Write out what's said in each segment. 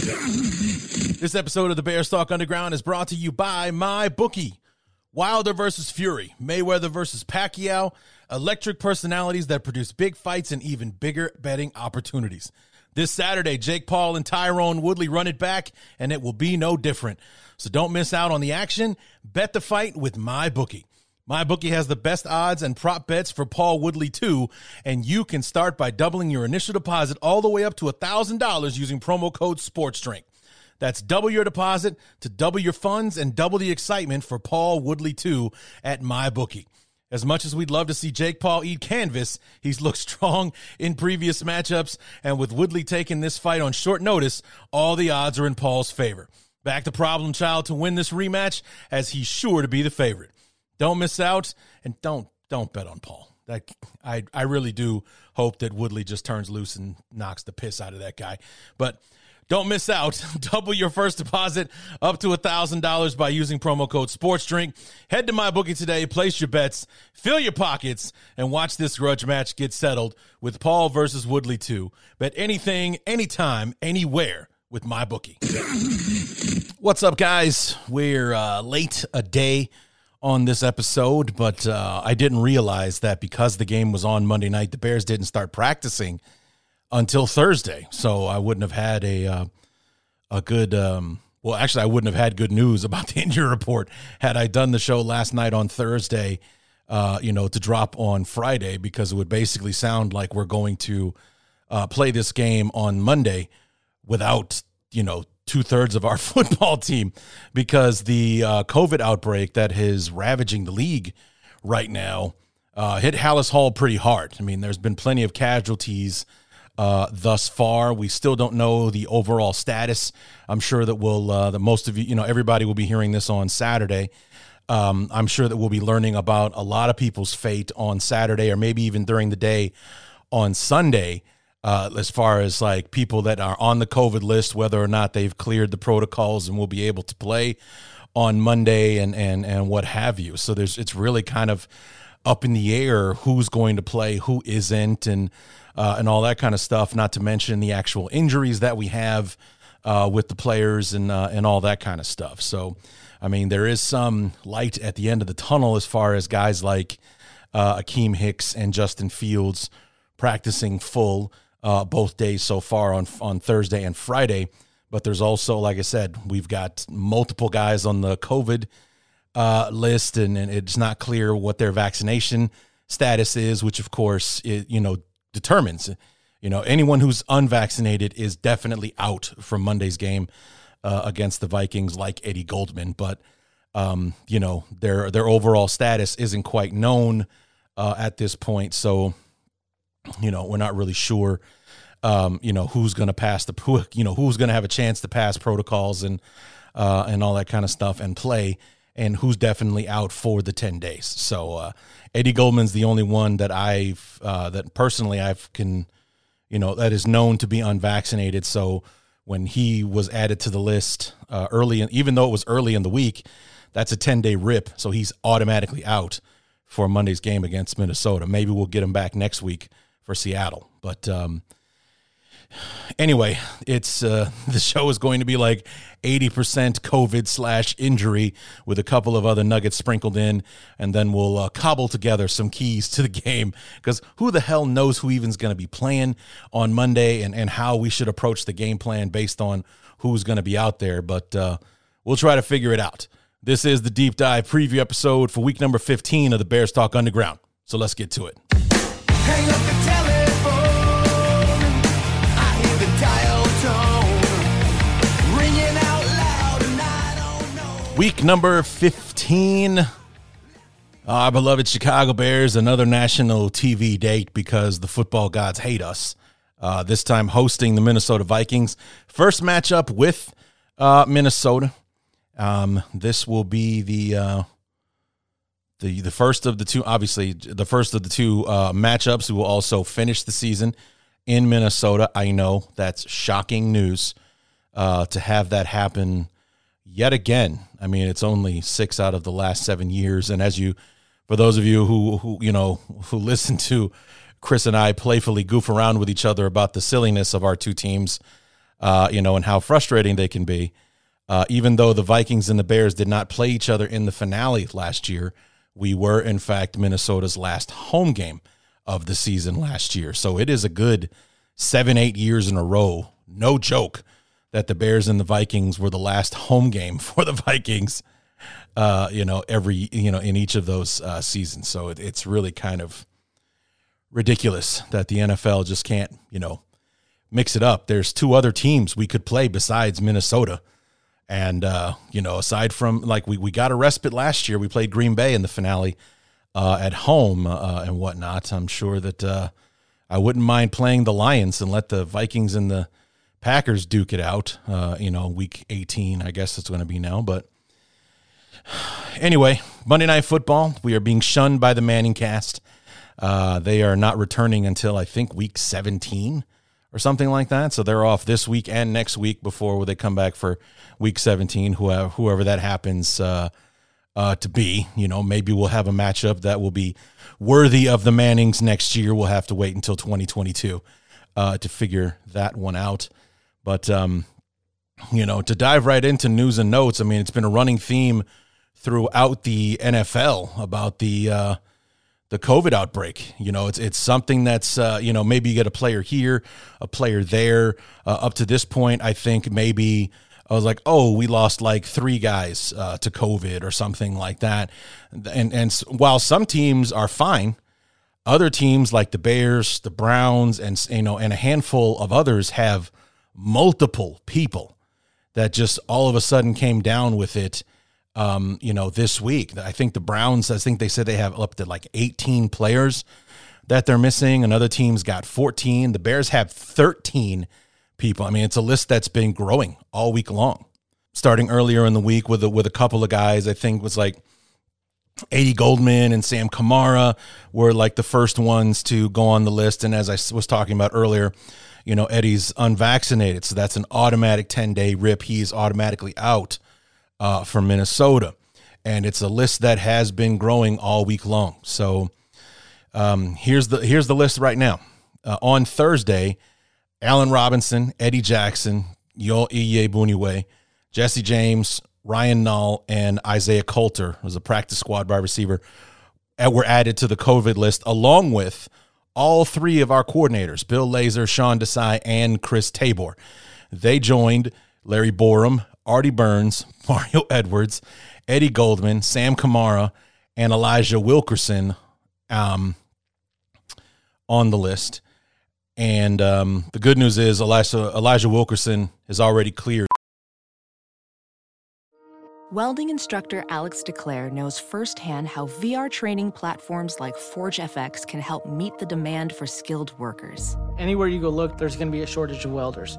This episode of the Bears Talk Underground is brought to you by My Bookie. Wilder versus Fury, Mayweather versus Pacquiao, electric personalities that produce big fights and even bigger betting opportunities. This Saturday, Jake Paul and Tyron Woodley run it back, and it will be no different. So don't miss out on the action. Bet the fight with My Bookie. My bookie has the best odds and prop bets for Paul Woodley too, and you can start by doubling your initial deposit all the way up to $1,000 using promo code SPORTSDRINK. That's double your deposit to double your funds and double the excitement for Paul Woodley too at my bookie. As much as we'd love to see Jake Paul eat canvas, he's looked strong in previous matchups, and with Woodley taking this fight on short notice, all the odds are in Paul's favor. Back to problem child to win this rematch, as he's sure to be the favorite. Don't miss out, and don't don't bet on Paul. That I I really do hope that Woodley just turns loose and knocks the piss out of that guy. But don't miss out. Double your first deposit up to $1,000 by using promo code SPORTSDRINK. Head to my bookie today, place your bets, fill your pockets, and watch this grudge match get settled with Paul versus Woodley 2. Bet anything, anytime, anywhere with my bookie. What's up, guys? We're uh, late a day on this episode, but uh, I didn't realize that because the game was on Monday night, the Bears didn't start practicing until Thursday. So I wouldn't have had a uh, a good. Um, well, actually, I wouldn't have had good news about the injury report had I done the show last night on Thursday. Uh, you know, to drop on Friday because it would basically sound like we're going to uh, play this game on Monday without you know two thirds of our football team because the uh, COVID outbreak that is ravaging the league right now uh, hit Halas Hall pretty hard. I mean, there's been plenty of casualties uh, thus far. We still don't know the overall status. I'm sure that we'll uh, that most of you, you know, everybody will be hearing this on Saturday. Um, I'm sure that we'll be learning about a lot of people's fate on Saturday or maybe even during the day on Sunday uh, as far as like people that are on the COVID list, whether or not they've cleared the protocols and will be able to play on Monday and and and what have you. So there's it's really kind of up in the air who's going to play, who isn't, and uh, and all that kind of stuff. Not to mention the actual injuries that we have uh, with the players and uh, and all that kind of stuff. So, I mean, there is some light at the end of the tunnel as far as guys like uh, Akiem Hicks and Justin Fields practicing full uh, both days so far on on Thursday and Friday. But there's also, like I said, we've got multiple guys on the COVID uh, list, and, and, it's not clear what their vaccination status is, which of course it, you know determines. You know, anyone who's unvaccinated is definitely out from Monday's game uh, against the Vikings, like Eddie Goldman. But um, you know, their their overall status isn't quite known uh, at this point, so you know, we're not really sure, um, you know, who's going to pass the, who, you know, who's going to have a chance to pass protocols and, uh, and all that kind of stuff and play and who's definitely out for the 10 days. So, uh, Eddie Goldman's the only one that I've, uh, that personally I've can, you know, that is known to be unvaccinated. So when he was added to the list, uh, early, in, even though it was early in the week, that's a 10 day rip. So he's automatically out for Monday's game against Minnesota. Maybe we'll get him back next week for Seattle. But um, anyway, it's uh, the show is going to be like 80% COVID slash injury with a couple of other nuggets sprinkled in, and then we'll uh, cobble together some keys to the game because who the hell knows who even's going to be playing on Monday and, and how we should approach the game plan based on who's going to be out there. But uh, we'll try to figure it out. This is the deep dive preview episode for week number 15 of the Bears Talk Underground. So let's get to it. Week number 15. Our beloved Chicago Bears, another national TV date because the football gods hate us. Uh, this time hosting the Minnesota Vikings. First matchup with Uh, Minnesota. Um, this will be the uh, the the first of the two. Obviously, the first of the two uh, matchups. We will also finish the season in Minnesota. I know that's shocking news uh, to have that happen yet again. I mean, it's only six out of the last seven years, and as you, for those of you who who you know who listen to Chris and I playfully goof around with each other about the silliness of our two teams, uh, you know, and how frustrating they can be. Uh, even though the Vikings and the Bears did not play each other in the finale last year, we were in fact Minnesota's last home game of the season last year. So it is a good seven, eight years in a row. No joke that the Bears and the Vikings were the last home game for the Vikings. Uh, you know, every you know in each of those uh, seasons. So it, it's really kind of ridiculous that the NFL just can't you know mix it up. There's two other teams we could play besides Minnesota. And uh, you know, aside from like we, we got a respite last year, we played Green Bay in the finale uh, at home uh, and whatnot. I'm sure that uh, I wouldn't mind playing the Lions and let the Vikings and the Packers duke it out. Uh, you know, week 18, I guess it's going to be now. But anyway, Monday Night Football. We are being shunned by the Manning cast. Uh, they are not returning until I think week 17 or something like that. So they're off this week and next week before they come back for week 17. Whoever whoever that happens uh, uh, to be, you know, maybe we'll have a matchup that will be worthy of the Mannings next year. We'll have to wait until 2022 uh, to figure that one out. But um, you know, to dive right into news and notes, I mean, it's been a running theme throughout the NFL about the uh, the COVID outbreak. You know, it's it's something that's uh, you know maybe you get a player here, a player there. Uh, up to this point, I think maybe I was like, oh, we lost like three guys uh, to COVID or something like that. And and while some teams are fine, other teams like the Bears, the Browns, and you know, and a handful of others have multiple people that just all of a sudden came down with it. Um, you know, this week, I think the Browns, I think they said they have up to like 18 players that they're missing. Another team's got 14. The Bears have 13 people. I mean, it's a list that's been growing all week long. Starting earlier in the week with a, with a couple of guys, I think was like Eddie Goldman and Sam Kamara were like the first ones to go on the list. And as I was talking about earlier, you know, Eddie's unvaccinated, so that's an automatic 10 day rip. He's automatically out uh, from Minnesota. And it's a list that has been growing all week long. So um, here's the here's the list right now. Uh, on Thursday, Allen Robinson, Eddie Jackson, Yo Iyiegbuniwe, Jesse James, Ryan Nall, and Isaiah Coulter was a practice squad wide receiver uh, were added to the COVID list, along with all three of our coordinators, Bill Lazor, Sean Desai, and Chris Tabor. They joined Larry Borom, Artie Burns, Mario Edwards, Eddie Goldman, Sam Kamara, and Elijah Wilkinson um, on the list. And um, the good news is Elijah, Elijah Wilkinson is already cleared. Welding instructor Alex DeClaire knows firsthand how VR training platforms like ForgeFX can help meet the demand for skilled workers. Anywhere you go look, there's going to be a shortage of welders.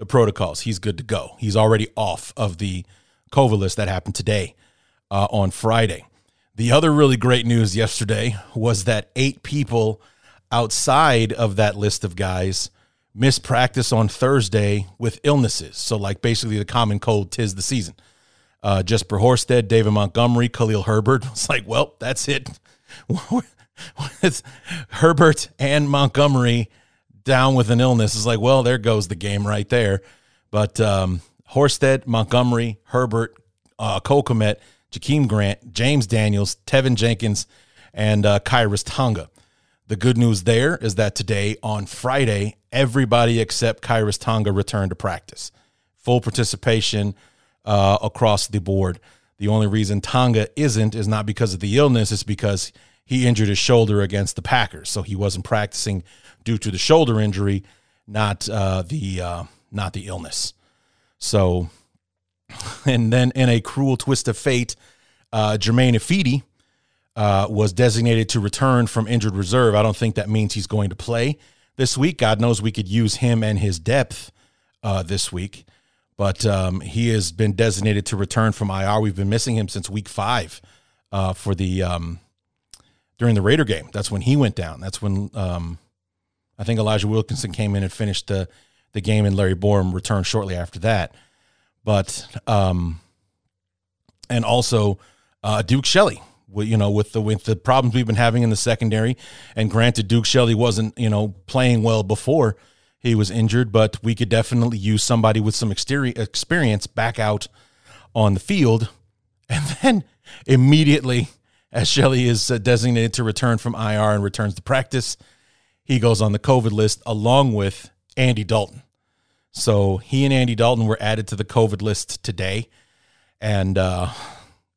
The protocols, he's good to go. He's already off of the COVID list that happened today uh, on Friday. The other really great news yesterday was that eight people outside of that list of guys missed practice on Thursday with illnesses. So, like basically the common cold, tis the season. uh, Jesper Horsted, David Montgomery, Khalil Herbert. It's like, well, that's it. Herbert and Montgomery down with an illness. is like, well, there goes the game right there. But um, Horsted, Montgomery, Herbert, uh, Cole Kmet, Jakeem Grant, James Daniels, Teven Jenkins, and uh, Khyiris Tonga. The good news there is that today, on Friday, everybody except Khyiris Tonga returned to practice. Full participation uh, across the board. The only reason Tonga isn't is not because of the illness, it's because he injured his shoulder against the Packers. So he wasn't practicing due to the shoulder injury, not uh, the uh, not the illness. So, and then in a cruel twist of fate, uh, Germain Ifedi uh, was designated to return from injured reserve. I don't think that means he's going to play this week. God knows we could use him and his depth uh, this week, but um, he has been designated to return from IR. We've been missing him since week five uh, for the um, during the Raider game. That's when he went down. That's when um, I think Elijah Wilkinson came in and finished the the game, and Larry Borom returned shortly after that. But um, and also uh, Duke Shelley, you know, with the with the problems we've been having in the secondary, and granted, Duke Shelley wasn't you know playing well before he was injured, but we could definitely use somebody with some exterior experience back out on the field, and then immediately as Shelley is uh, designated to return from IR and returns to practice he goes on the COVID list along with Andy Dalton. So he and Andy Dalton were added to the COVID list today. And uh,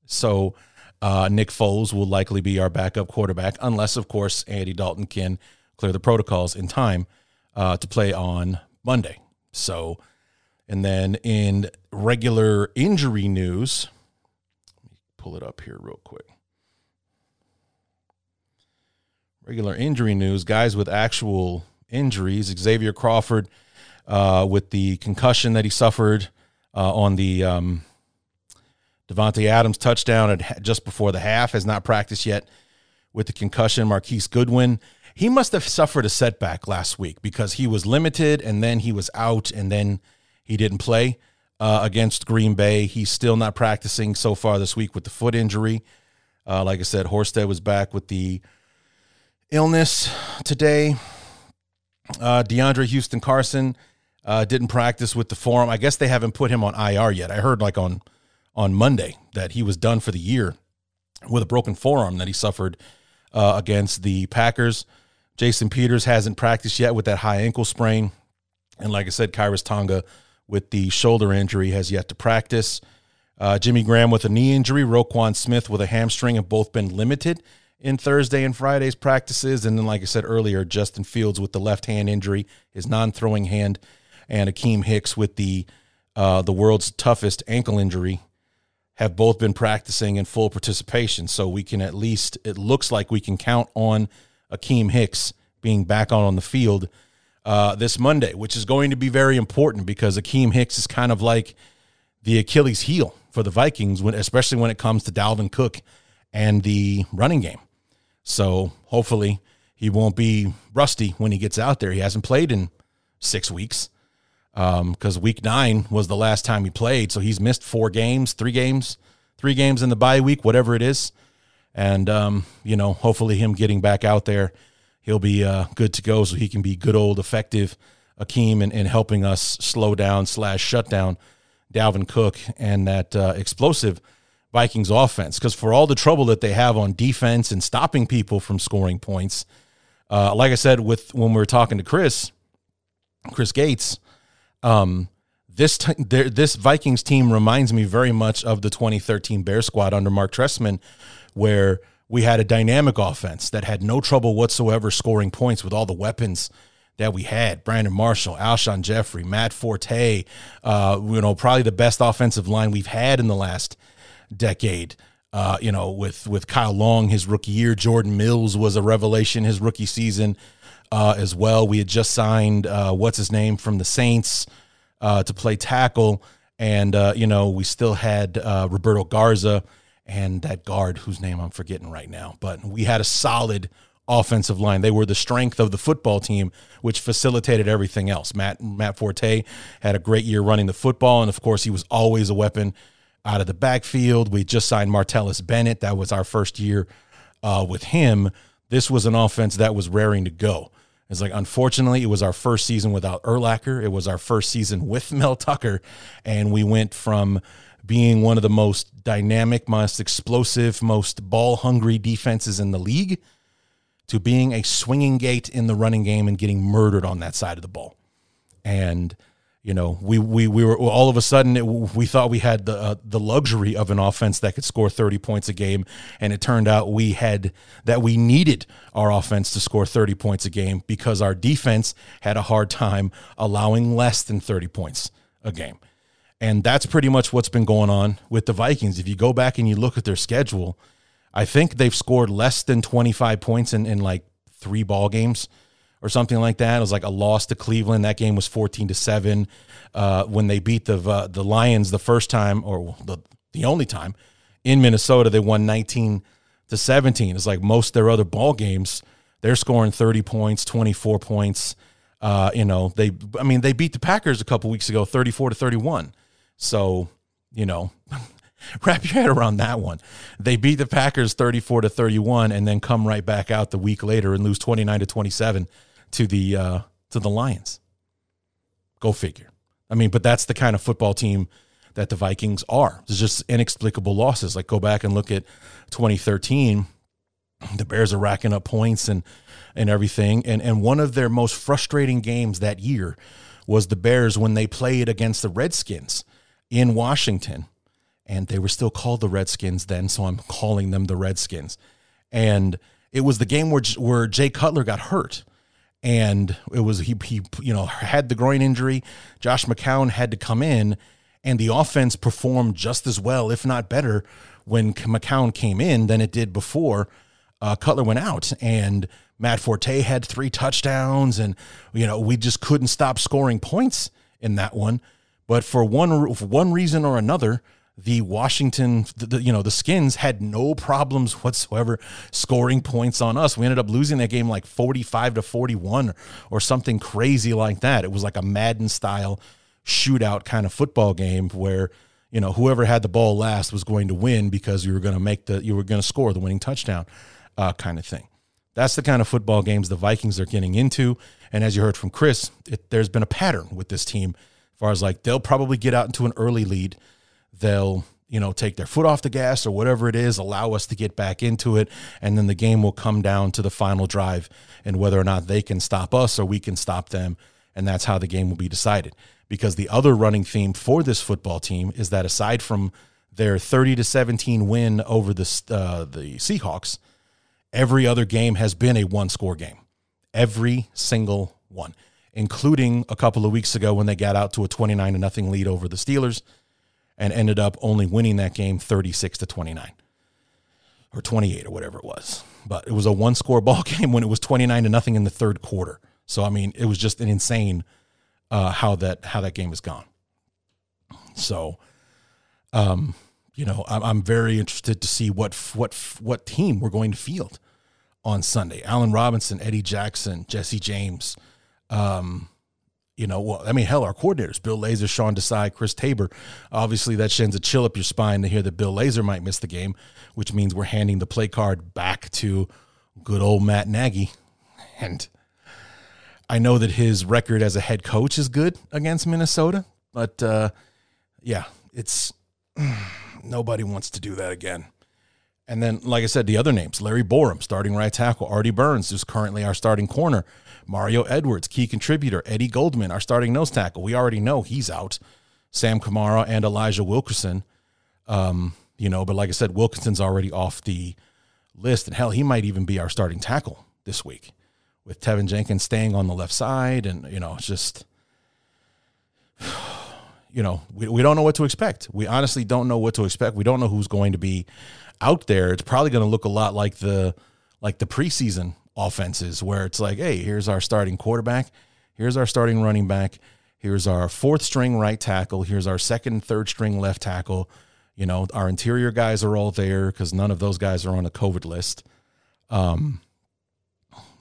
so uh, Nick Foles will likely be our backup quarterback, unless, of course, Andy Dalton can clear the protocols in time uh, to play on Monday. So, and then in regular injury news, let me pull it up here real quick regular injury news, guys with actual injuries. Xavier Crawford uh, with the concussion that he suffered uh, on the um, Davante Adams touchdown at, just before the half has not practiced yet with the concussion. Marquise Goodwin. He must have suffered a setback last week because he was limited and then he was out and then he didn't play uh, against Green Bay. He's still not practicing so far this week with the foot injury. Uh, like I said, Horsted was back with the illness today. Uh, DeAndre Houston Carson uh, didn't practice with the forum. I guess they haven't put him on IR yet. I heard like on on Monday that he was done for the year with a broken forearm that he suffered uh, against the Packers. Jason Peters hasn't practiced yet with that high ankle sprain, and like I said, Khyiris Tonga with the shoulder injury has yet to practice. Uh, Jimmy Graham with a knee injury, Roquan Smith with a hamstring have both been limited in Thursday and Friday's practices. And then, like I said earlier, Justin Fields with the left hand injury, his non throwing hand, and Akiem Hicks with the uh, the world's toughest ankle injury have both been practicing in full participation. So we can at least, it looks like we can count on Akiem Hicks being back on on the field uh, this Monday, which is going to be very important because Akiem Hicks is kind of like the Achilles heel for the Vikings, when, especially when it comes to Dalvin Cook and the running game. So hopefully he won't be rusty when he gets out there. He hasn't played in six weeks because um, week nine was the last time he played. So he's missed four games, three games, three games in the bye week, whatever it is. And, um, you know, hopefully him getting back out there, he'll be uh, good to go so he can be good old effective Akiem in helping us slow down slash shut down Dalvin Cook and that uh, explosive – Vikings offense because for all the trouble that they have on defense and stopping people from scoring points, uh, like I said with when we were talking to Chris, Chris Gates, um, this t- this Vikings team reminds me very much of the 2013 Bear squad under Mark Trestman, where we had a dynamic offense that had no trouble whatsoever scoring points with all the weapons that we had. Brandon Marshall, Alshon Jeffery, Matt Forte, uh, you know, probably the best offensive line we've had in the last decade. Uh, you know, with with Kyle Long, his rookie year, Jordan Mills was a revelation his rookie season uh, as well. We had just signed uh, what's his name from the Saints uh, to play tackle, and uh, you know we still had Roberto Garza and that guard whose name I'm forgetting right now. But we had a solid offensive line. They were the strength of the football team, which facilitated everything else. Matt Matt Forte had a great year running the football, and of course, he was always a weapon out of the backfield. We just signed Martellus Bennett. That was our first year uh, with him. This was an offense that was raring to go. It's like, unfortunately, it was our first season without Urlacher. It was our first season with Mel Tucker. And we went from being one of the most dynamic, most explosive, most ball hungry defenses in the league to being a swinging gate in the running game and getting murdered on that side of the ball. And you know, we we we were all of a sudden it, we thought we had the uh, the luxury of an offense that could score 30 points a game and it turned out we had that we needed our offense to score 30 points a game because our defense had a hard time allowing less than 30 points a game. And that's pretty much what's been going on with the Vikings. If you go back and you look at their schedule, I think they've scored less than 25 points in, in like three ball games or something like that. It was like a loss to Cleveland. That game was 14 to 7. Uh, when they beat the uh, the Lions the first time, or the, the only time in Minnesota, they won 19 to 17. It's like most their other ball games, they're scoring 30 points, 24 points. Uh, you know, they, I mean, they beat the Packers a couple weeks ago, 34 to 31. So, you know, wrap your head around that one. They beat the Packers 34 to 31 and then come right back out the week later and lose 29 to 27 to the uh to the Lions. Go figure. I mean, but that's the kind of football team that the Vikings are. It's just inexplicable losses. Like go back and look at 2013, the Bears are racking up points and and everything. And and one of their most frustrating games that year was the Bears when they played against the Redskins in Washington. And they were still called the Redskins then, so I'm calling them the Redskins. And it was the game where where Jay Cutler got hurt and it was he he you know had the groin injury. Josh McCown had to come in, and the offense performed just as well, if not better, when McCown came in than it did before uh, Cutler went out. And Matt Forte had three touchdowns, and you know we just couldn't stop scoring points in that one. But for one for one reason or another, the Washington, the, the, you know, the Skins had no problems whatsoever scoring points on us. We ended up losing that game like 45 to 41 or something crazy like that. It was like a Madden style shootout kind of football game where, you know, whoever had the ball last was going to win because you were going to make the, you were going to score the winning touchdown uh, kind of thing. That's the kind of football games the Vikings are getting into. And as you heard from Chris, it, there's been a pattern with this team as far as like they'll probably get out into an early lead they'll you know take their foot off the gas or whatever it is allow us to get back into it and then the game will come down to the final drive and whether or not they can stop us or we can stop them and that's how the game will be decided. Because the other running theme for this football team is that aside from their 30 to 17 win over the uh, the Seahawks every other game has been a one score game. Every single one including a couple of weeks ago when they got out to a 29 to nothing lead over the Steelers and ended up only winning that game 36 to 29 or 28 or whatever it was. But it was a one score ball game when it was 29 to nothing in the third quarter. So I mean, it was just an insane uh, how that how that game has gone. So, um, you know, I'm, I'm very interested to see what what what team we're going to field on Sunday. Allen Robinson, Eddie Jackson, Jesse James, um, you know, well, I mean, hell, our coordinators, Bill Lazor, Sean Desai, Chris Tabor. Obviously, that sends a chill up your spine to hear that Bill Lazor might miss the game, which means we're handing the play card back to good old Matt Nagy. And I know that his record as a head coach is good against Minnesota, but uh, yeah, it's nobody wants to do that again. And then, like I said, the other names Larry Borom, starting right tackle, Artie Burns, who's currently our starting corner, Mario Edwards, key contributor, Eddie Goldman, our starting nose tackle. We already know he's out. Sam Kamara and Elijah Wilkinson. Um, you know, but like I said, Wilkinson's already off the list. And hell, he might even be our starting tackle this week with Teven Jenkins staying on the left side. And, you know, it's just, you know, we, we don't know what to expect. We honestly don't know what to expect. We don't know who's going to be out there. It's probably going to look a lot like the, like the preseason offenses where it's like, hey, here's our starting quarterback, here's our starting running back, here's our fourth string right tackle, here's our second third string left tackle. You know, our interior guys are all there because none of those guys are on a COVID list. Um,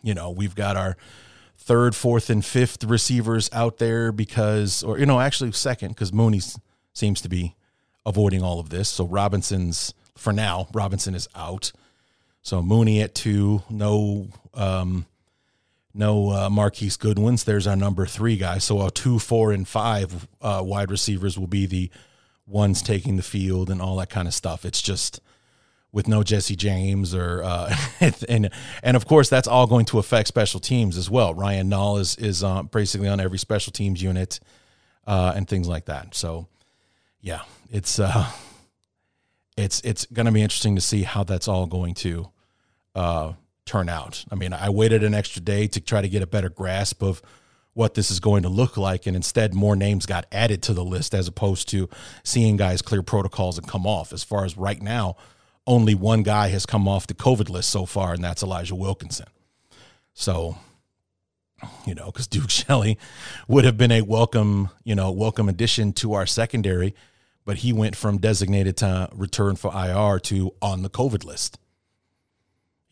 you know, we've got our third, fourth, and fifth receivers out there because, or, you know, actually second because Mooney seems to be avoiding all of this. So Robinson's for now. Robinson is out. So Mooney at two. No, um, no uh, Marquise Goodwins. There's our number three guy. So our two, four, and five uh, wide receivers will be the ones taking the field and all that kind of stuff. It's just with no Jesse James or uh, and and of course that's all going to affect special teams as well. Ryan Nall is is uh, basically on every special teams unit uh, and things like that. So yeah, it's uh, it's it's going to be interesting to see how that's all going to uh, turn out. I mean, I waited an extra day to try to get a better grasp of what this is going to look like, and instead, more names got added to the list as opposed to seeing guys clear protocols and come off. As far as right now, only one guy has come off the COVID list so far, and that's Elijah Wilkinson. So, you know, because Duke Shelley would have been a welcome, you know, welcome addition to our secondary, but he went from designated to return for IR to on the COVID list.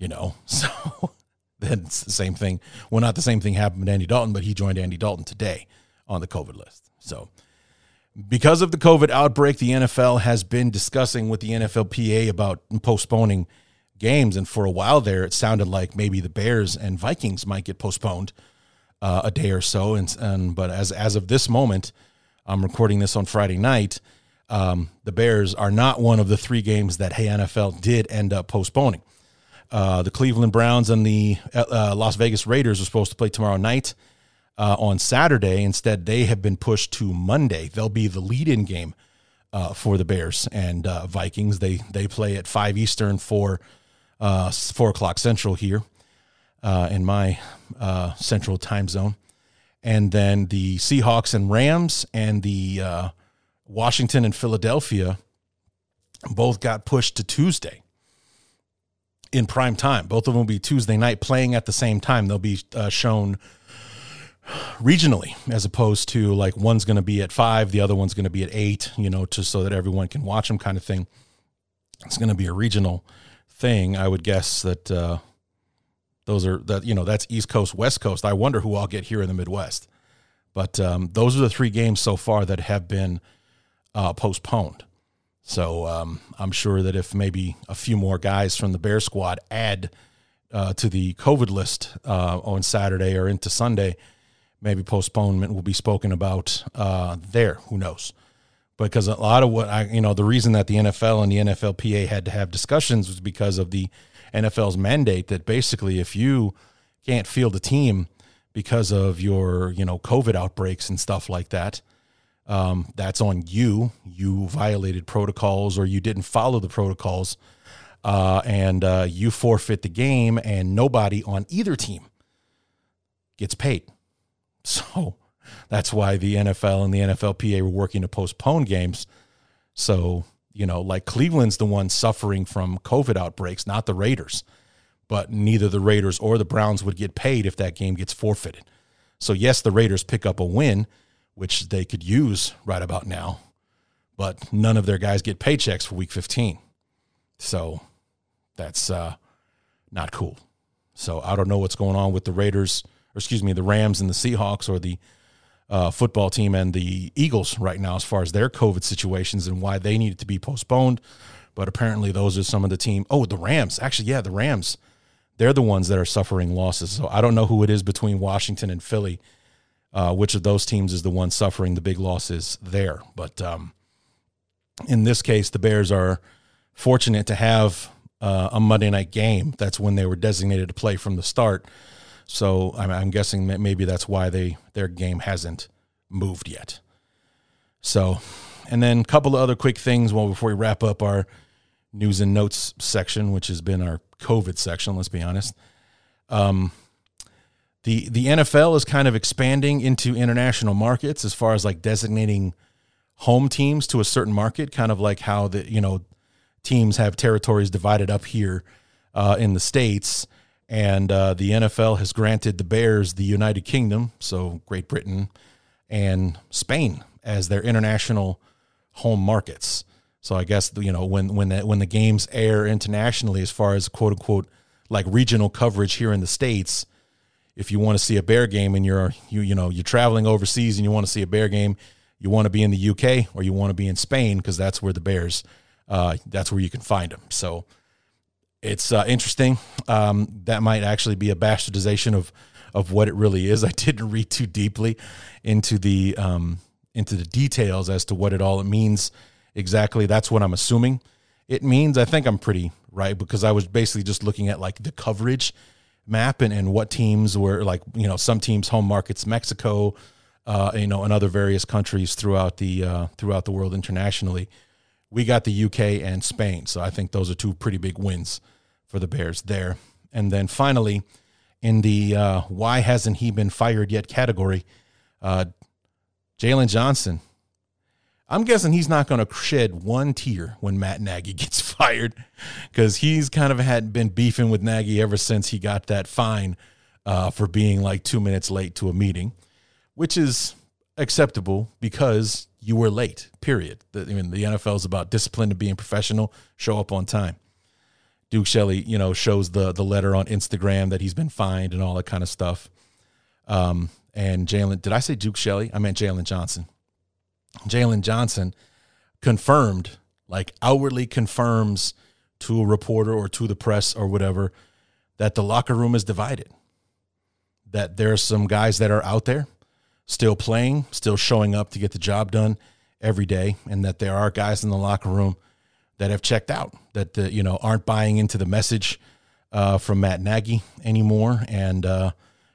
You know, so then it's the same thing. Well, not the same thing happened with Andy Dalton, but he joined Andy Dalton today on the COVID list. So, because of the COVID outbreak, the NFL has been discussing with the NFLPA about postponing games. And for a while there, it sounded like maybe the Bears and Vikings might get postponed uh, a day or so. And, and but as as of this moment, I'm recording this on Friday night. Um, the Bears are not one of the three games that Hey NFL did end up postponing. Uh, the Cleveland Browns and the uh, Las Vegas Raiders are supposed to play tomorrow night uh, on Saturday. Instead, they have been pushed to Monday. They'll be the lead-in game uh, for the Bears and uh, Vikings. They they play at five Eastern for uh, four o'clock Central here in my Central time zone, and then the Seahawks and Rams and the Washington and Philadelphia both got pushed to Tuesday in prime time. Both of them will be Tuesday night playing at the same time. They'll be uh, shown regionally as opposed to like one's going to be at five, the other one's going to be at eight, you know, just so that everyone can watch them kind of thing. It's going to be a regional thing. I would guess that uh, those are that, you know, that's East Coast, West Coast. I wonder who I'll get here in the Midwest. But um, those are the three games so far that have been uh, postponed. So um, I'm sure that if maybe a few more guys from the Bear squad add uh, to the COVID list uh, on Saturday or into Sunday, maybe postponement will be spoken about uh, there. Who knows? Because a lot of what I, you know, the reason that the NFL and the NFLPA had to have discussions was because of the NFL's mandate that basically if you can't field a team because of your, you know, COVID outbreaks and stuff like that, um, that's on you. You violated protocols or you didn't follow the protocols, uh, and uh, you forfeit the game, and nobody on either team gets paid. So that's why the NFL and the NFLPA were working to postpone games. So, you know, like Cleveland's the one suffering from COVID outbreaks, not the Raiders. But neither the Raiders or the Browns would get paid if that game gets forfeited. So, yes, the Raiders pick up a win which they could use right about now, but none of their guys get paychecks for week 15. So that's uh, not cool. So I don't know what's going on with the Raiders, or excuse me, the Rams and the Seahawks, or the uh, football team and the Eagles right now as far as their COVID situations and why they needed to be postponed. But apparently, those are some of the team. Oh, the Rams. Actually, yeah, the Rams. They're the ones that are suffering losses. So I don't know who it is between Washington and Philly uh, which of those teams is the one suffering the big losses there. But um, in this case, the Bears are fortunate to have uh, a Monday night game. That's when they were designated to play from the start. So I'm, I'm guessing that maybe that's why they their game hasn't moved yet. So, and then a couple of other quick things. Well, before we wrap up our news and notes section, which has been our COVID section, let's be honest. Um, the the NFL is kind of expanding into international markets as far as like designating home teams to a certain market, kind of like how the you know teams have territories divided up here uh, in the states, and uh, the NFL has granted the Bears the United Kingdom, so Great Britain and Spain as their international home markets. So I guess you know when when when the games air internationally, as far as quote unquote like regional coverage here in the states if you want to see a bear game and you're you you know you're traveling overseas and you want to see a bear game, you want to be in the UK or you want to be in Spain because that's where the Bears, uh, that's where you can find them. So it's uh, interesting. Um, that might actually be a bastardization of of what it really is. I didn't read too deeply into the um, into the details as to what it all it means exactly. That's what I'm assuming it means. I think I'm pretty right because I was basically just looking at like the coverage map and, and what teams were like, you know, some teams home markets, Mexico, uh, you know, and other various countries throughout the uh, throughout the world internationally. We got the UK and Spain, so I think those are two pretty big wins for the Bears there. And then finally, in the uh, "Why hasn't he been fired yet?" category, uh, Jaylon Johnson. I'm guessing he's not going to shed one tear when Matt Nagy gets fired because he's kind of had been beefing with Nagy ever since he got that fine uh, for being like two minutes late to a meeting which is acceptable because you were late. Period. The, I mean, the NFL is about discipline and being professional. Show up on time. Duke Shelley, you know, shows the the letter on Instagram that he's been fined and all that kind of stuff. Um, and Jaylon, did I say Duke Shelley? I meant Jaylon Johnson. Jaylon Johnson confirmed, like outwardly confirms to a reporter or to the press or whatever, that the locker room is divided. That there are some guys that are out there still playing, still showing up to get the job done every day, and that there are guys in the locker room that have checked out, that the, you know aren't buying into the message uh, from Matt Nagy anymore, and uh,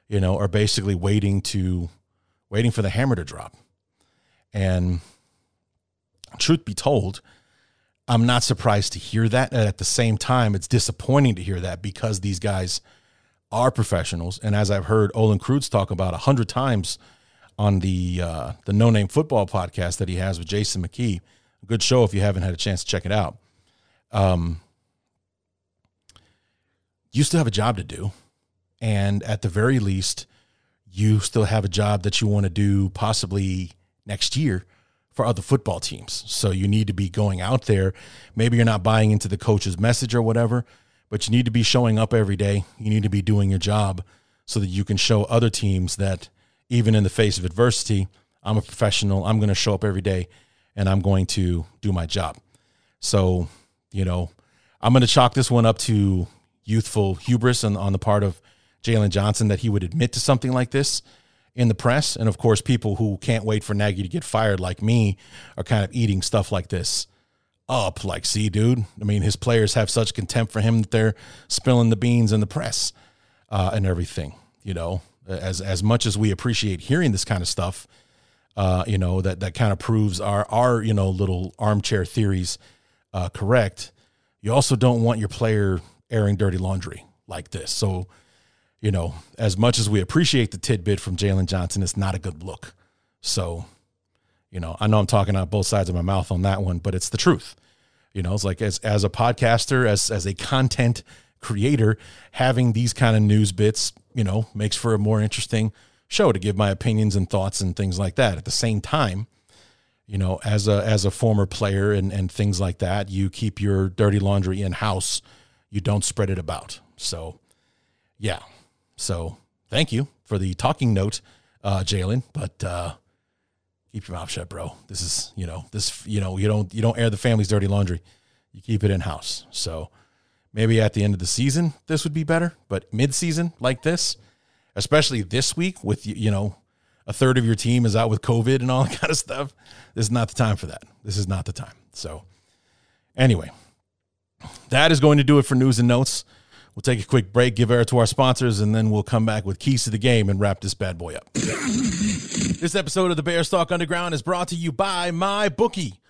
you know are basically waiting to waiting for the hammer to drop. And truth be told, I'm not surprised to hear that. At the same time, it's disappointing to hear that because these guys are professionals. And as I've heard Olin Kreutz talk about a hundred times on the uh, the No Name Football podcast that he has with Jason McKie, A good show if you haven't had a chance to check it out. Um, you still have a job to do, and at the very least, you still have a job that you want to do possibly next year for other football teams. So you need to be going out there. Maybe you're not buying into the coach's message or whatever, but you need to be showing up every day. You need to be doing your job so that you can show other teams that even in the face of adversity, I'm a professional. I'm going to show up every day and I'm going to do my job. So, you know, I'm going to chalk this one up to youthful hubris on, on the part of Jaylon Johnson that he would admit to something like this in the press. And of course, people who can't wait for Nagy to get fired, like me, are kind of eating stuff like this up. Like, see, dude, I mean, his players have such contempt for him that they're spilling the beans in the press uh, and everything, you know as as much as we appreciate hearing this kind of stuff, uh, you know that that kind of proves our our you know little armchair theories uh, correct. You also don't want your player airing dirty laundry like this. So, you know, as much as we appreciate the tidbit from Jaylon Johnson, it's not a good look. So, you know, I know I'm talking out both sides of my mouth on that one, but it's the truth. You know, it's like as as a podcaster, as as a content creator, having these kind of news bits you know, makes for a more interesting show to give my opinions and thoughts and things like that. At the same time, you know, as a as a former player and and things like that, you keep your dirty laundry in house. You don't spread it about. So, yeah. So, thank you for the talking note, uh, Jaylon. But uh, keep your mouth shut, bro. This is you know this you know you don't you don't air the family's dirty laundry. You keep it in house. So, Maybe at the end of the season, this would be better. But mid-season like this, especially this week with you know a third of your team is out with COVID and all that kind of stuff, this is not the time for that. This is not the time. So, anyway, that is going to do it for news and notes. We'll take a quick break, give air to our sponsors, and then we'll come back with keys to the game and wrap this bad boy up. this episode of the Bears Talk Underground is brought to you by my bookie.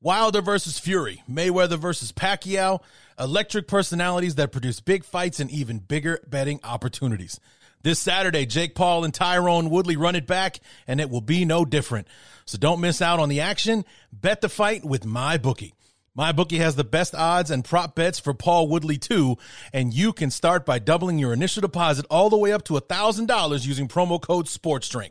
Wilder versus Fury, Mayweather versus Pacquiao, electric personalities that produce big fights and even bigger betting opportunities. This Saturday, Jake Paul and Tyron Woodley run it back, and it will be no different. So don't miss out on the action. Bet the fight with my bookie. My bookie has the best odds and prop bets for Paul Woodley too, and you can start by doubling your initial deposit all the way up to $1,000 using promo code SPORTSDRINK.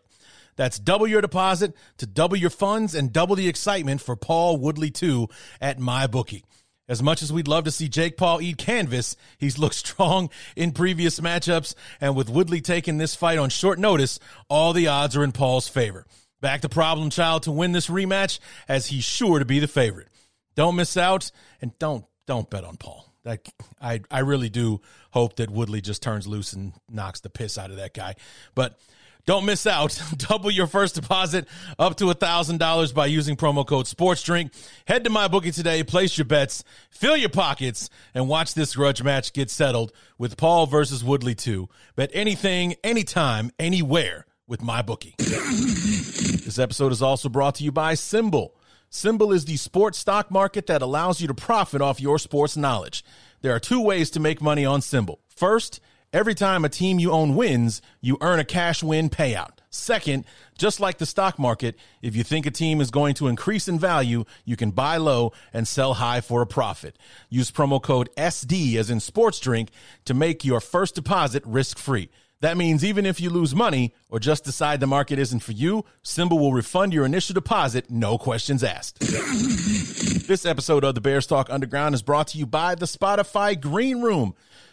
That's double your deposit to double your funds and double the excitement for Paul Woodley 2 at MyBookie. As much as we'd love to see Jake Paul eat canvas, he's looked strong in previous matchups, and with Woodley taking this fight on short notice, all the odds are in Paul's favor. Back to Problem Child to win this rematch, as he's sure to be the favorite. Don't miss out, and don't don't bet on Paul. That I I really do hope that Woodley just turns loose and knocks the piss out of that guy. But don't miss out. Double your first deposit up to $1,000 by using promo code SPORTSDRINK. Head to MyBookie today, place your bets, fill your pockets, and watch this grudge match get settled with Paul versus Woodley 2. Bet anything, anytime, anywhere with MyBookie. this episode is also brought to you by SimBull. SimBull is the sports stock market that allows you to profit off your sports knowledge. There are two ways to make money on SimBull. First, Every time a team you own wins, you earn a cash win payout. Second, just like the stock market, if you think a team is going to increase in value, you can buy low and sell high for a profit. Use promo code SD as in sports drink to make your first deposit risk free. That means even if you lose money or just decide the market isn't for you, SimBull will refund your initial deposit, no questions asked. this episode of the Bears Talk Underground is brought to you by the Spotify Green Room.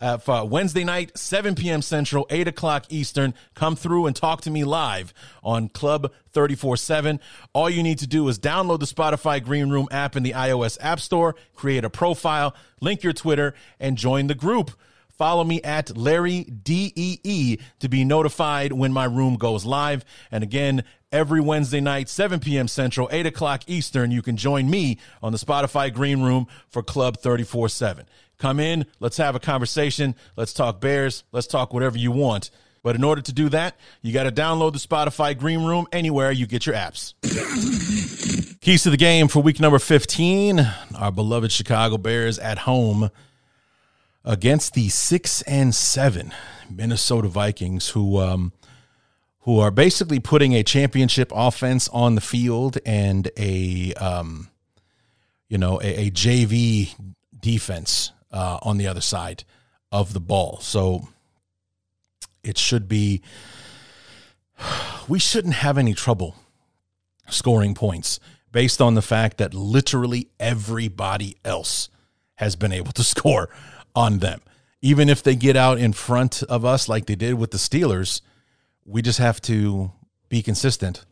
uh, for Wednesday night, 7 p.m. Central, 8 o'clock Eastern. Come through and talk to me live on Club 34 7. All you need to do is download the Spotify Green Room app in the iOS App Store, create a profile, link your Twitter, and join the group. Follow me at Larry DEE to be notified when my room goes live. And again, every Wednesday night, 7 p.m. Central, 8 o'clock Eastern, you can join me on the Spotify Green Room for Club 34 7. Come in, let's have a conversation, let's talk Bears, let's talk whatever you want. But in order to do that, you got to download the Spotify Green Room anywhere you get your apps. Keys to the game for week number 15. Our beloved Chicago Bears at home against the 6 and 7 Minnesota Vikings who um, who are basically putting a championship offense on the field and a um, you know a, a JV defense uh, on the other side of the ball. So it should be, we shouldn't have any trouble scoring points based on the fact that literally everybody else has been able to score on them. Even if they get out in front of us like they did with the Steelers, we just have to be consistent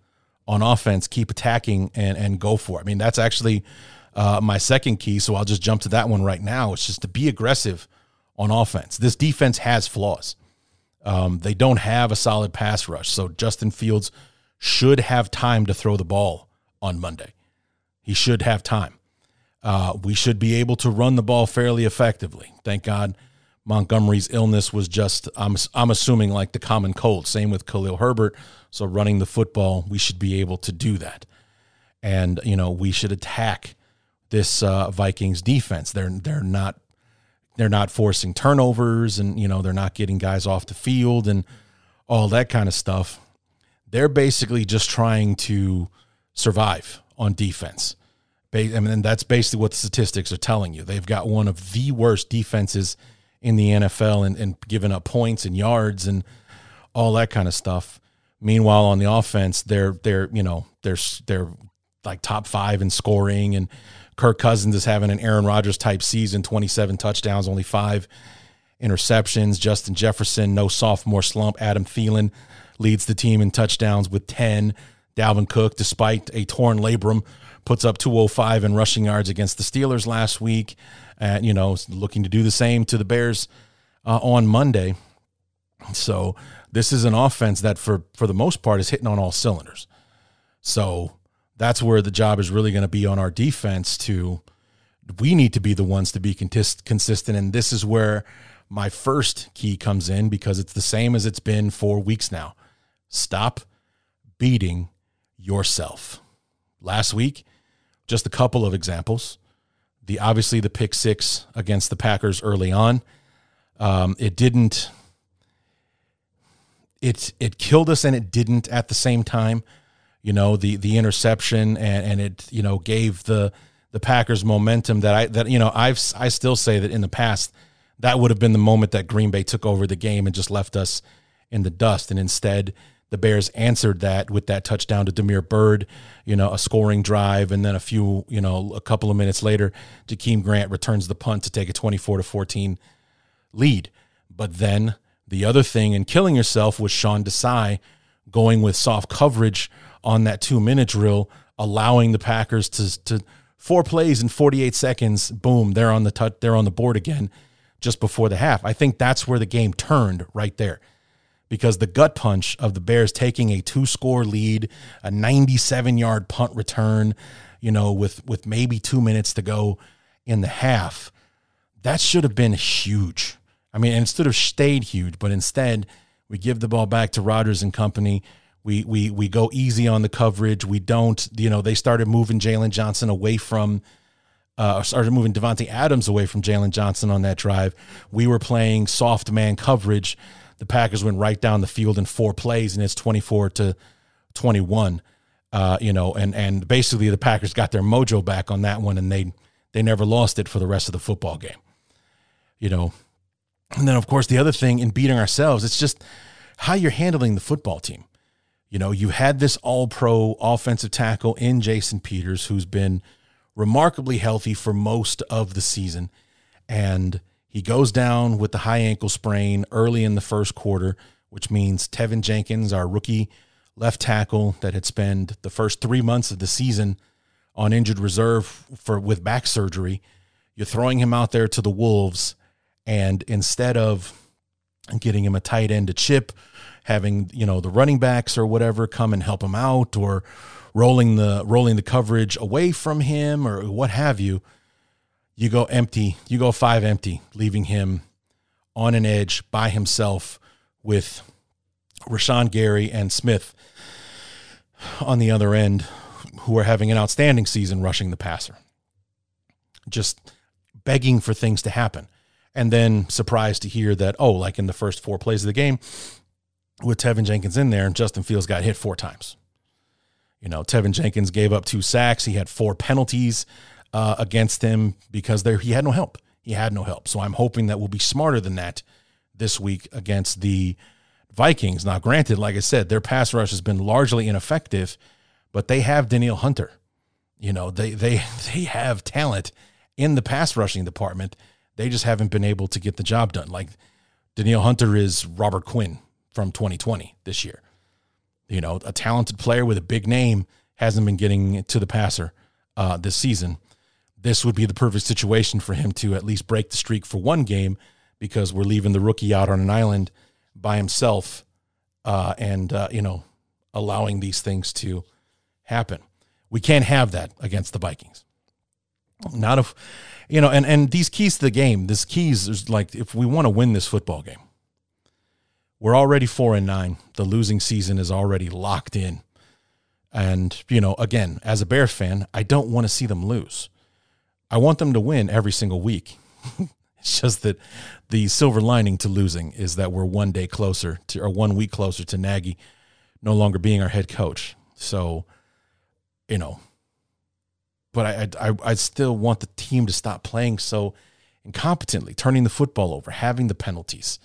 on offense, keep attacking, and and go for it. I mean, that's actually uh, my second key. So I'll just jump to that one right now. It's just to be aggressive on offense. This defense has flaws. Um, they don't have a solid pass rush. So Justin Fields should have time to throw the ball on Monday. He should have time. Uh, we should be able to run the ball fairly effectively. Thank God Montgomery's illness was just, I'm, I'm assuming, like the common cold. Same with Khalil Herbert. So running the football, we should be able to do that. And, you know, we should attack this uh, Vikings defense. They're they're not they're not forcing turnovers, and you know they're not getting guys off the field and all that kind of stuff. They're basically just trying to survive on defense. I mean, that's basically what the statistics are telling you. They've got one of the worst defenses in the NFL and, and giving up points and yards and all that kind of stuff. Meanwhile, on the offense, they're they're you know they're they're like top five in scoring and Kirk Cousins is having an Aaron Rodgers type season 27 touchdowns, only five interceptions. Justin Jefferson, no sophomore slump. Adam Thielen leads the team in touchdowns with 10. Dalvin Cook, despite a torn labrum, puts up 205 in rushing yards against the Steelers last week. And, you know, looking to do the same to the Bears uh, on Monday. So this is an offense that, for, for the most part, is hitting on all cylinders. So that's where the job is really going to be on our defense to we need to be the ones to be consistent and this is where my first key comes in because it's the same as it's been for weeks now. Stop beating yourself. Last week just a couple of examples. The obviously the pick six against the packers early on. Um, it didn't it it killed us and it didn't at the same time you know the the interception and, and it you know gave the the Packers momentum that I that you know I've I still say that in the past that would have been the moment that Green Bay took over the game and just left us in the dust and instead the Bears answered that with that touchdown to Damiere Byrd, you know, a scoring drive, and then a few, you know, a couple of minutes later, Jakeem Grant returns the punt to take a 24 to 14 lead. But then the other thing in killing yourself was Sean Desai going with soft coverage on that two minute drill, allowing the Packers to to four plays in 48 seconds, boom, they're on the they're on the board again just before the half. I think that's where the game turned right there because the gut punch of the Bears taking a two score lead, a 97 yard punt return, you know, with, with maybe two minutes to go in the half, that should have been huge. I mean, instead of stayed huge, but instead we give the ball back to Rodgers and company. We, we, we go easy on the coverage. We don't, you know, they started moving Jaylon Johnson away from, uh, started moving Davante Adams away from Jaylon Johnson on that drive. We were playing soft man coverage the Packers went right down the field in four plays, and it's 24 to 21. Uh, you know, and and basically the Packers got their mojo back on that one, and they they never lost it for the rest of the football game. You know, and then of course the other thing in beating ourselves, it's just how you're handling the football team. You know, you had this All Pro offensive tackle in Jason Peters, who's been remarkably healthy for most of the season, and he goes down with the high ankle sprain early in the first quarter, which means Teven Jenkins, our rookie left tackle that had spent the first three months of the season on injured reserve for with back surgery, you're throwing him out there to the Wolves, and instead of getting him a tight end to chip, having you know the running backs or whatever come and help him out, or rolling the rolling the coverage away from him or what have you, you go empty, you go five empty, leaving him on an edge by himself with Rashan Gary and Smith on the other end, who are having an outstanding season rushing the passer. Just begging for things to happen. And then surprised to hear that, oh, like in the first four plays of the game, with Teven Jenkins in there, and Justin Fields got hit four times. You know, Teven Jenkins gave up two sacks. He had four penalties uh, against him because there he had no help. He had no help. So I'm hoping that we'll be smarter than that this week against the Vikings. Now, granted, like I said, their pass rush has been largely ineffective, but they have Danielle Hunter. You know, they they they have talent in the pass rushing department. They just haven't been able to get the job done. Like Danielle Hunter is Robert Quinn from 2020 this year. You know, a talented player with a big name hasn't been getting to the passer uh, this season this would be the perfect situation for him to at least break the streak for one game because we're leaving the rookie out on an island by himself uh, and, uh, you know, allowing these things to happen. We can't have that against the Vikings. Not if, you know, and, and these keys to the game, this keys is like if we want to win this football game, we're already four and nine. The losing season is already locked in. And, you know, again, as a Bears fan, I don't want to see them lose. I want them to win every single week. it's just that the silver lining to losing is that we're one day closer to, or one week closer to Nagy no longer being our head coach. So, you know, but I, I, I still want the team to stop playing so incompetently, turning the football over, having the penalties,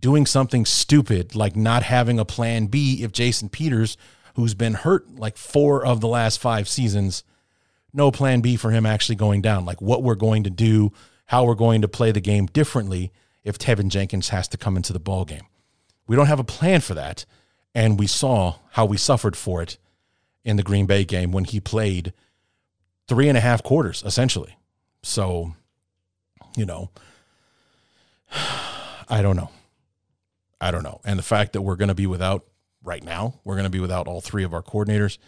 doing something stupid like not having a plan B if Jason Peters, who's been hurt like four of the last five seasons, no plan B for him actually going down, like what we're going to do, how we're going to play the game differently if Teven Jenkins has to come into the ball game. We don't have a plan for that, and we saw how we suffered for it in the Green Bay game when he played three and a half quarters essentially. So, you know, I don't know. I don't know. And the fact that we're going to be without right now, we're going to be without all three of our coordinators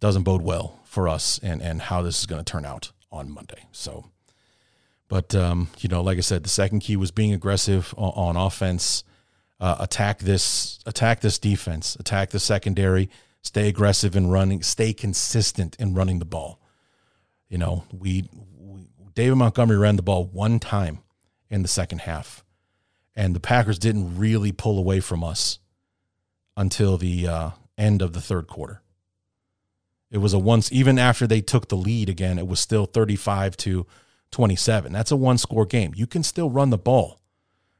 doesn't bode well for us and and how this is going to turn out on Monday. So, but um, you know, like I said, the second key was being aggressive on, on offense, uh, attack this attack this defense, attack the secondary, stay aggressive in running, stay consistent in running the ball. You know, we, we David Montgomery ran the ball one time in the second half, and the Packers didn't really pull away from us until the uh, end of the third quarter It was a once even after they took the lead again, it was still 35 to 27. That's a one score game. You can still run the ball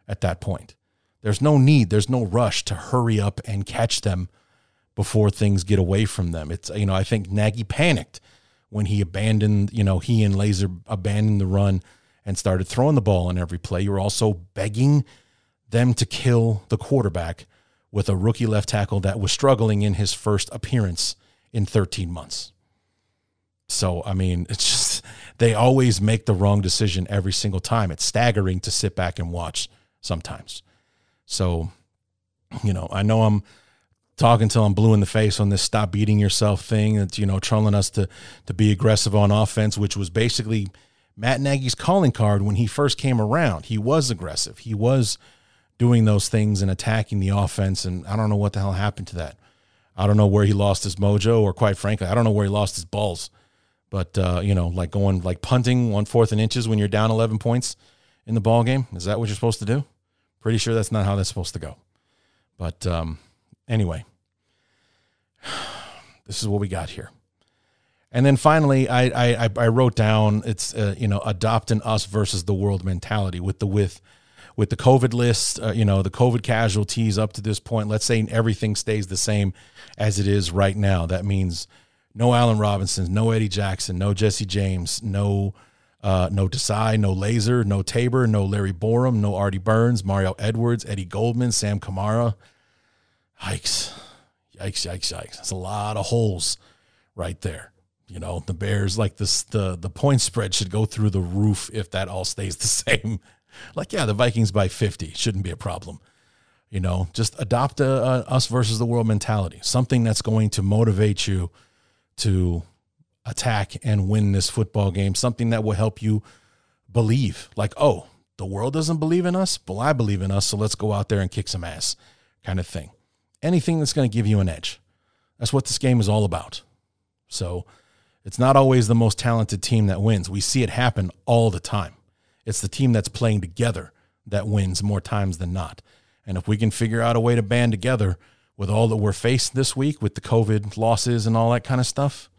at that point. There's no need, there's no rush to hurry up and catch them before things get away from them. It's you know, I think Nagy panicked when he abandoned, you know, he and Lazor abandoned the run and started throwing the ball on every play. You're also begging them to kill the quarterback with a rookie left tackle that was struggling in his first appearance in 13 months. So, I mean, it's just, they always make the wrong decision every single time. It's staggering to sit back and watch sometimes. So, you know, I know I'm talking until I'm blue in the face on this stop beating yourself thing. That's, you know, trolling us to, to be aggressive on offense, which was basically Matt Nagy's calling card when he first came around. He was aggressive. He was doing those things and attacking the offense. And I don't know what the hell happened to that. I don't know where he lost his mojo, or quite frankly, I don't know where he lost his balls. But uh, you know, like going like punting one fourth and inches when you're down 11 points in the ball game. Is that what you're supposed to do? Pretty sure that's not how that's supposed to go. But um, anyway, this is what we got here. And then finally, I I, I wrote down it's uh, you know adopting us versus the world mentality with the with with the COVID list, uh, you know, the COVID casualties up to this point, let's say everything stays the same as it is right now. That means no Allen Robinson, no Eddie Jackson, no Jesse James, no uh, no Desai, no Lazor, no Tabor, no Larry Borom, no Artie Burns, Mario Edwards, Eddie Goldman, Sam Kamara. Yikes. Yikes, yikes, yikes. That's a lot of holes right there. You know, the Bears like this the the point spread should go through the roof if that all stays the same like, yeah, the Vikings by 50 shouldn't be a problem. You know, just adopt a, a us versus the world mentality, something that's going to motivate you to attack and win this football game, something that will help you believe, like, oh, the world doesn't believe in us. Well, I believe in us, so let's go out there and kick some ass, kind of thing. Anything that's going to give you an edge. That's what this game is all about. So it's not always the most talented team that wins. We see it happen all the time. It's the team that's playing together that wins more times than not. And if we can figure out a way to band together with all that we're faced this week with the COVID losses and all that kind of stuff,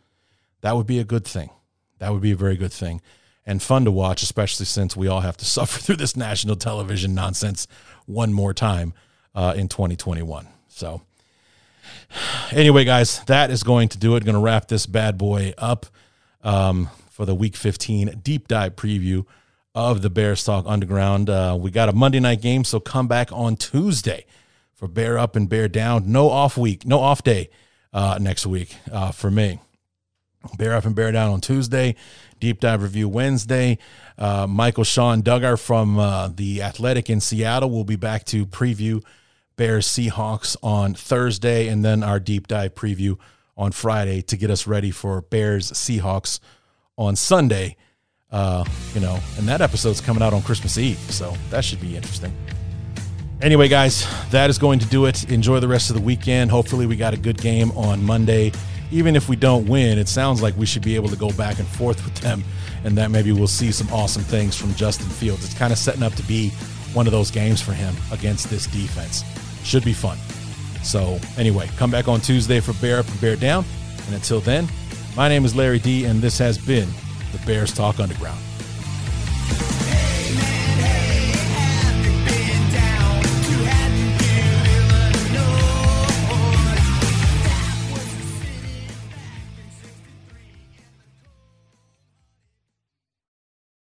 that would be a good thing. That would be a very good thing and fun to watch, especially since we all have to suffer through this national television nonsense one more time uh, in 2021. So, anyway, guys, that is going to do it. Going to wrap this bad boy up um, for the Week 15 deep dive preview of the Bears Talk Underground. Uh, we got a Monday night game, so come back on Tuesday for Bear Up and Bear Down. No off week, no off day uh, next week uh, for me. Bear Up and Bear Down on Tuesday, Deep Dive Review Wednesday. Uh, Michael-Shawn Dugar from uh, The Athletic in Seattle will be back to preview Bears Seahawks on Thursday, and then our Deep Dive preview on Friday to get us ready for Bears Seahawks on Sunday. Uh, you know, and that episode's coming out on Christmas Eve, so that should be interesting. Anyway, guys, that is going to do it. Enjoy the rest of the weekend. Hopefully, we got a good game on Monday. Even if we don't win, it sounds like we should be able to go back and forth with them, and that maybe we'll see some awesome things from Justin Fields. It's kind of setting up to be one of those games for him against this defense. Should be fun. So, anyway, come back on Tuesday for Bear Up and Bear Down. And until then, my name is Larry D, and this has been the Bears Talk Underground.